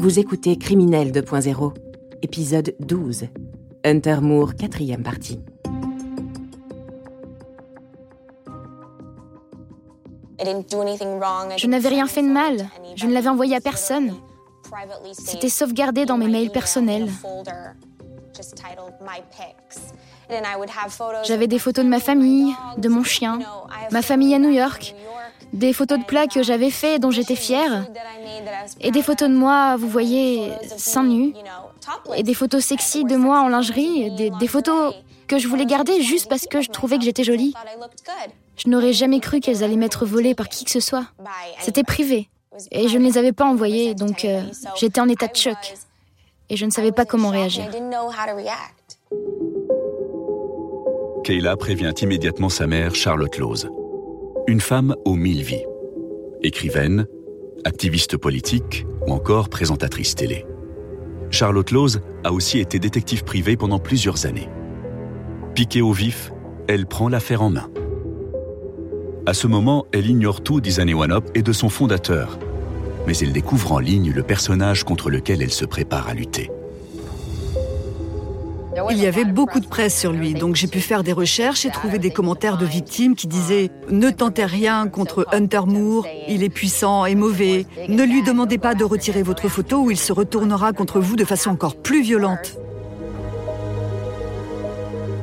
Vous écoutez Criminel 2.0, épisode 12. Hunter Moore, quatrième partie. Je n'avais rien fait de mal. Je ne l'avais envoyé à personne. C'était sauvegardé dans mes mails personnels. J'avais des photos de ma famille, de mon chien, ma famille à New York, des photos de plats que j'avais faits dont j'étais fière, et des photos de moi, vous voyez, seins nus, et des photos sexy de moi en lingerie, des, photos que je voulais garder juste parce que je trouvais que j'étais jolie. Je n'aurais jamais cru qu'elles allaient m'être volées par qui que ce soit. C'était privé. Et je ne les avais pas envoyées, donc euh, j'étais en état de choc. Et je ne savais pas comment réagir. Kayla prévient immédiatement sa mère, Charlotte Lose. Une femme aux mille vies. Écrivaine, activiste politique ou encore présentatrice télé. Charlotte Lose a aussi été détective privée pendant plusieurs années. Piquée au vif, elle prend l'affaire en main. À ce moment, elle ignore tout d'Isane One Up et de son fondateur, mais elle découvre en ligne le personnage contre lequel elle se prépare à lutter. Il y avait beaucoup de presse sur lui, donc j'ai pu faire des recherches et trouver des commentaires de victimes qui disaient ⁇ Ne tentez rien contre Hunter Moore, il est puissant et mauvais, ne lui demandez pas de retirer votre photo ou il se retournera contre vous de façon encore plus violente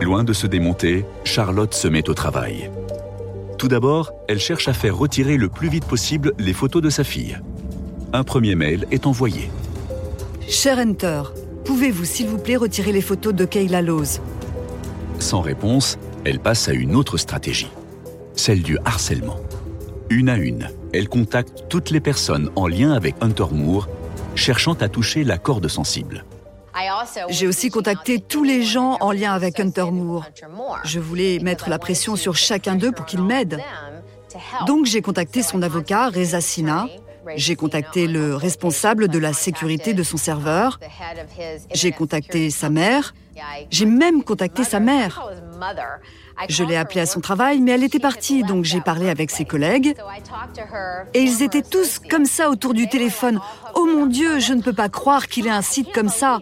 ⁇ Loin de se démonter, Charlotte se met au travail. Tout d'abord, elle cherche à faire retirer le plus vite possible les photos de sa fille. Un premier mail est envoyé. Cher Hunter, Pouvez-vous, s'il vous plaît, retirer les photos de Kayla Lose Sans réponse, elle passe à une autre stratégie, celle du harcèlement. Une à une, elle contacte toutes les personnes en lien avec Hunter Moore, cherchant à toucher la corde sensible. J'ai aussi contacté tous les gens en lien avec Hunter Moore. Je voulais mettre la pression sur chacun d'eux pour qu'ils m'aident. Donc j'ai contacté son avocat, Reza Sina, j'ai contacté le responsable de la sécurité de son serveur. J'ai contacté sa mère. J'ai même contacté sa mère. Je l'ai appelée à son travail, mais elle était partie, donc j'ai parlé avec ses collègues. Et ils étaient tous comme ça autour du téléphone. Oh mon Dieu, je ne peux pas croire qu'il ait un site comme ça.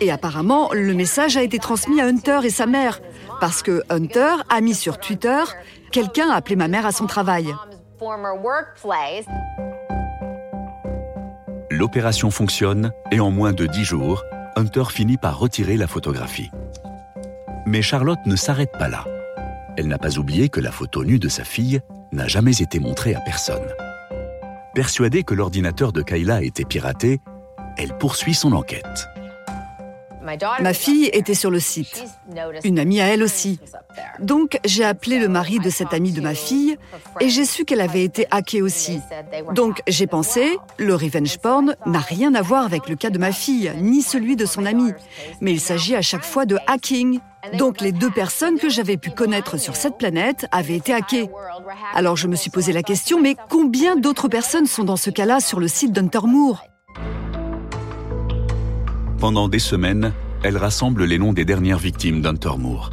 Et apparemment, le message a été transmis à Hunter et sa mère, parce que Hunter a mis sur Twitter Quelqu'un a appelé ma mère à son travail. L'opération fonctionne et en moins de dix jours, Hunter finit par retirer la photographie. Mais Charlotte ne s'arrête pas là. Elle n'a pas oublié que la photo nue de sa fille n'a jamais été montrée à personne. Persuadée que l'ordinateur de Kayla a été piraté, elle poursuit son enquête. Ma fille était sur le site. Une amie à elle aussi. Donc j'ai appelé le mari de cette amie de ma fille et j'ai su qu'elle avait été hackée aussi. Donc j'ai pensé, le revenge porn n'a rien à voir avec le cas de ma fille, ni celui de son amie. Mais il s'agit à chaque fois de hacking. Donc les deux personnes que j'avais pu connaître sur cette planète avaient été hackées. Alors je me suis posé la question, mais combien d'autres personnes sont dans ce cas-là sur le site d'Hunter Moore? Pendant des semaines, elle rassemble les noms des dernières victimes d'Hunter Moore.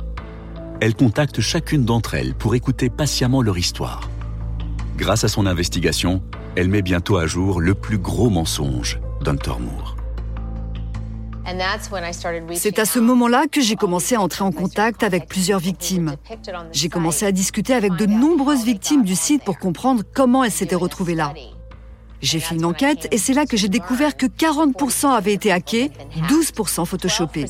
Elle contacte chacune d'entre elles pour écouter patiemment leur histoire. Grâce à son investigation, elle met bientôt à jour le plus gros mensonge d'Hunter Moore. C'est à ce moment-là que j'ai commencé à entrer en contact avec plusieurs victimes. J'ai commencé à discuter avec de nombreuses victimes du site pour comprendre comment elles s'étaient retrouvées là. J'ai fait une enquête et c'est là que j'ai découvert que 40% avaient été hackés, 12% photoshopés.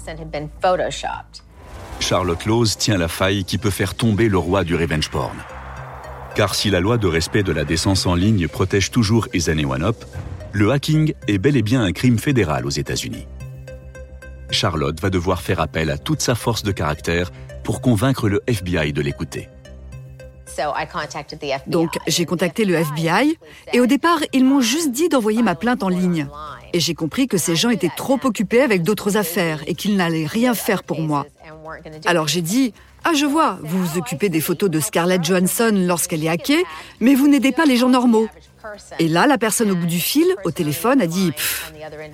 Charlotte Lose tient la faille qui peut faire tomber le roi du revenge porn. Car si la loi de respect de la décence en ligne protège toujours Ezane One Up, le hacking est bel et bien un crime fédéral aux États-Unis. Charlotte va devoir faire appel à toute sa force de caractère pour convaincre le FBI de l'écouter. Donc j'ai contacté le FBI et au départ, ils m'ont juste dit d'envoyer ma plainte en ligne. Et j'ai compris que ces gens étaient trop occupés avec d'autres affaires et qu'ils n'allaient rien faire pour moi. Alors j'ai dit, ah je vois, vous vous occupez des photos de Scarlett Johansson lorsqu'elle est hackée, mais vous n'aidez pas les gens normaux. Et là, la personne au bout du fil, au téléphone, a dit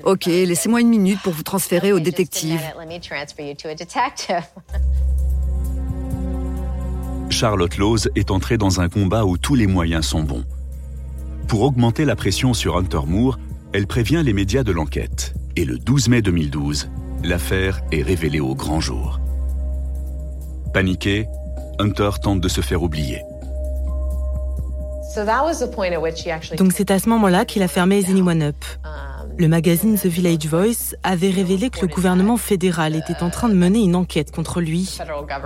Ok, laissez-moi une minute pour vous transférer au détective. Charlotte Lose est entrée dans un combat où tous les moyens sont bons. Pour augmenter la pression sur Hunter Moore, Elle prévient les médias de l'enquête et le 12 mai 2012, l'affaire est révélée au grand jour. Paniqué, Hunter tente de se faire oublier. Donc c'est à ce moment-là qu'il a fermé Zini One Up. Le magazine The Village Voice avait révélé que le gouvernement fédéral était en train de mener une enquête contre lui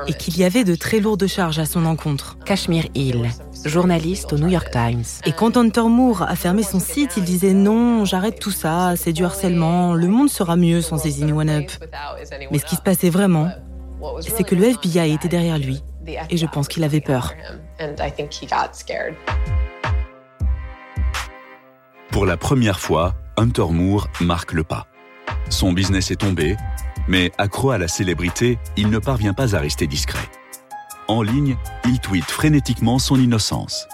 et qu'il y avait de très lourdes charges à son encontre. Cashmere Hill, journaliste au New York Times. Et quand Hunter Moore a fermé son site, il disait non, j'arrête tout ça, c'est du harcèlement, le monde sera mieux sans Zini One Up. Mais ce qui se passait vraiment, c'est que le FBI était derrière lui et je pense qu'il avait peur. Pour la première fois, Hunter Moore marque le pas. Son business est tombé, mais accro à la célébrité, il ne parvient pas à rester discret. En ligne, il tweet frénétiquement son innocence.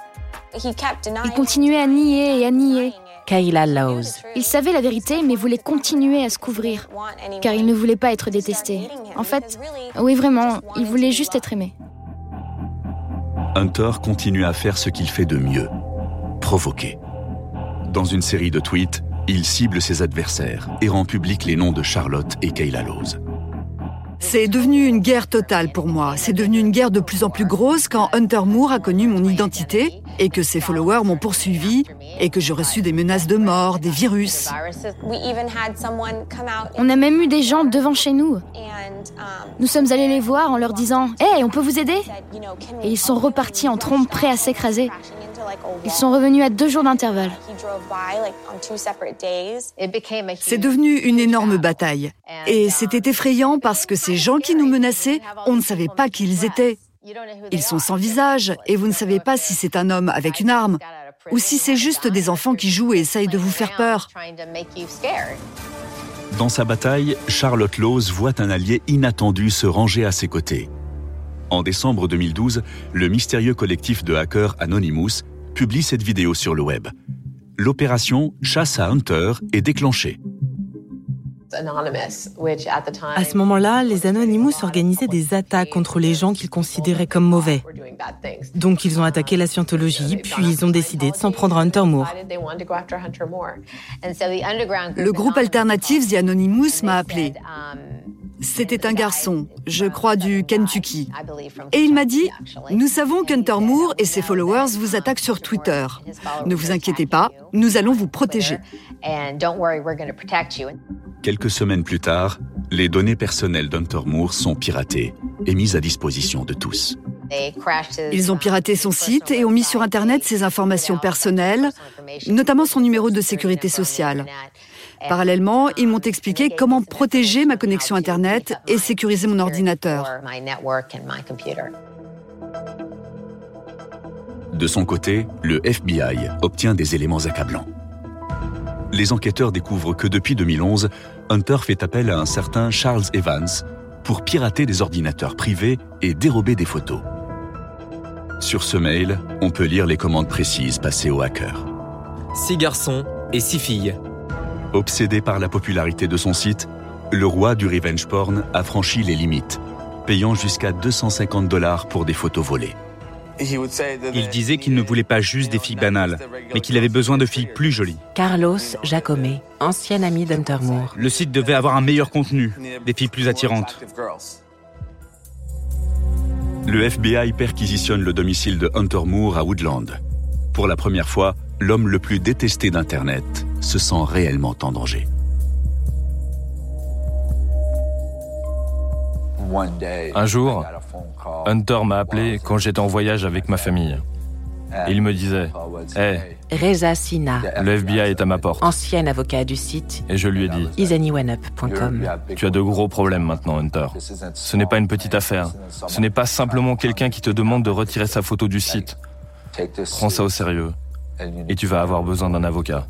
Il continuait à nier et à nier. Kayla Lawes. Il savait la vérité, mais voulait continuer à se couvrir, car il ne voulait pas être détesté. En fait, oui vraiment, il voulait juste être aimé. Hunter continue à faire ce qu'il fait de mieux, provoquer. Dans une série de tweets, il cible ses adversaires et rend public les noms de Charlotte et Kayla Lawes. C'est devenu une guerre totale pour moi. C'est devenu une guerre de plus en plus grosse quand Hunter Moore a connu mon identité et que ses followers m'ont poursuivi et que j'ai reçu des menaces de mort, des virus. On a même eu des gens devant chez nous. Nous sommes allés les voir en leur disant Hé, hey, on peut vous aider? Et ils sont repartis en trompe prêts à s'écraser. Ils sont revenus à deux jours d'intervalle. C'est devenu une énorme bataille. Et c'était effrayant parce que ces gens qui nous menaçaient, on ne savait pas qui ils étaient. Ils sont sans visage et vous ne savez pas si c'est un homme avec une arme ou si c'est juste des enfants qui jouent et essayent de vous faire peur. Dans sa bataille, Charlotte Lawes voit un allié inattendu se ranger à ses côtés. En décembre 2012, le mystérieux collectif de hackers Anonymous publie cette vidéo sur le web. L'opération Chasse à Hunter est déclenchée. À ce moment-là, les Anonymous organisaient des attaques contre les gens qu'ils considéraient comme mauvais. Donc ils ont attaqué la scientologie, puis ils ont décidé de s'en prendre à Hunter Moore. Le groupe alternatif The Anonymous m'a appelé. C'était un garçon, je crois du Kentucky. Et il m'a dit, nous savons qu'Hunter Moore et ses followers vous attaquent sur Twitter. Ne vous inquiétez pas, nous allons vous protéger. Quelques semaines plus tard, les données personnelles d'Hunter Moore sont piratées et mises à disposition de tous. Ils ont piraté son site et ont mis sur Internet ses informations personnelles, notamment son numéro de sécurité sociale. Parallèlement, ils m'ont expliqué comment protéger ma connexion Internet et sécuriser mon ordinateur. De son côté, le FBI obtient des éléments accablants. Les enquêteurs découvrent que depuis 2011, Hunter fait appel à un certain Charles Evans pour pirater des ordinateurs privés et dérober des photos. Sur ce mail, on peut lire les commandes précises passées au hacker. Six garçons et six filles Obsédé par la popularité de son site, le roi du revenge porn a franchi les limites, payant jusqu'à 250 dollars pour des photos volées. Il disait qu'il ne voulait pas juste des filles banales, mais qu'il avait besoin de filles plus jolies. Carlos Jacome, ancien ami d'Hunter Moore. Le site devait avoir un meilleur contenu, des filles plus attirantes. Le FBI perquisitionne le domicile de Hunter Moore à Woodland. Pour la première fois, l'homme le plus détesté d'Internet se sent réellement en danger. Un jour, Hunter m'a appelé quand j'étais en voyage avec ma famille. Il me disait Hé, Reza Sina, le FBI est à ma porte. ancien avocat du site Et je lui ai dit. Tu as de gros problèmes maintenant, Hunter. Ce n'est pas une petite affaire. Ce n'est pas simplement quelqu'un qui te demande de retirer sa photo du site. Prends ça au sérieux. Et tu vas avoir besoin d'un avocat.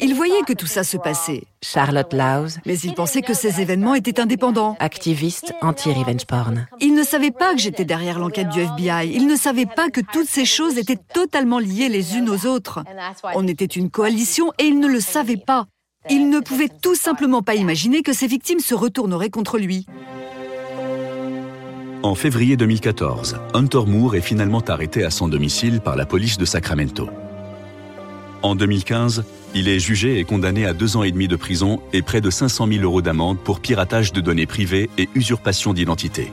Il voyait que tout ça se passait, Charlotte Laws, mais il pensait que ces événements étaient indépendants. activiste anti-revenge porn. Il ne savait pas que j'étais derrière l'enquête du FBI. Il ne savait pas que toutes ces choses étaient totalement liées les unes aux autres. On était une coalition et il ne le savait pas. Il ne pouvait tout simplement pas imaginer que ses victimes se retourneraient contre lui. En février 2014, Hunter Moore est finalement arrêté à son domicile par la police de Sacramento. En 2015, Il est jugé et condamné à deux ans et demi de prison et près de 500 000 euros d'amende pour piratage de données privées et usurpation d'identité.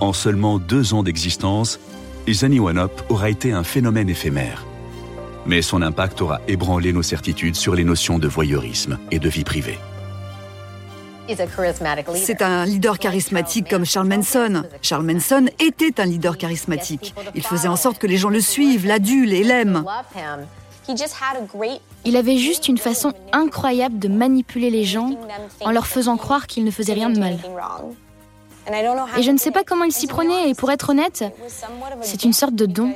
En seulement deux ans d'existence, Izani Up aura été un phénomène éphémère. Mais son impact aura ébranlé nos certitudes sur les notions de voyeurisme et de vie privée. C'est un leader charismatique comme Charles Manson. Charles Manson était un leader charismatique. Il faisait en sorte que les gens le suivent, l'adulent et l'aiment. Il avait juste une façon incroyable de manipuler les gens en leur faisant croire qu'ils ne faisaient rien de mal. Et je ne sais pas comment il s'y prenait, et pour être honnête, c'est une sorte de don.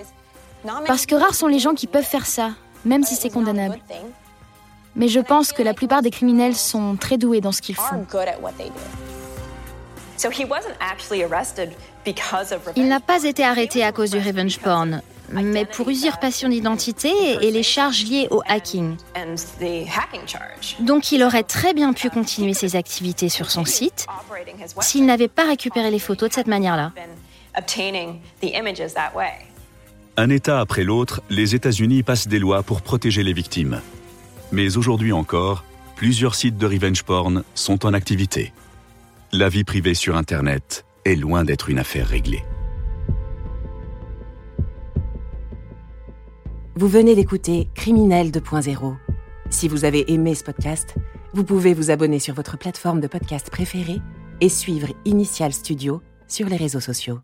Parce que rares sont les gens qui peuvent faire ça, même si c'est condamnable. Mais je pense que la plupart des criminels sont très doués dans ce qu'ils font. Il n'a pas été arrêté à cause du revenge porn, mais pour usurpation d'identité et les charges liées au hacking. Donc il aurait très bien pu continuer ses activités sur son site s'il n'avait pas récupéré les photos de cette manière-là. Un État après l'autre, les États-Unis passent des lois pour protéger les victimes. Mais aujourd'hui encore, plusieurs sites de revenge porn sont en activité. La vie privée sur Internet est loin d'être une affaire réglée. Vous venez d'écouter Criminel 2.0. Si vous avez aimé ce podcast, vous pouvez vous abonner sur votre plateforme de podcast préférée et suivre Initial Studio sur les réseaux sociaux.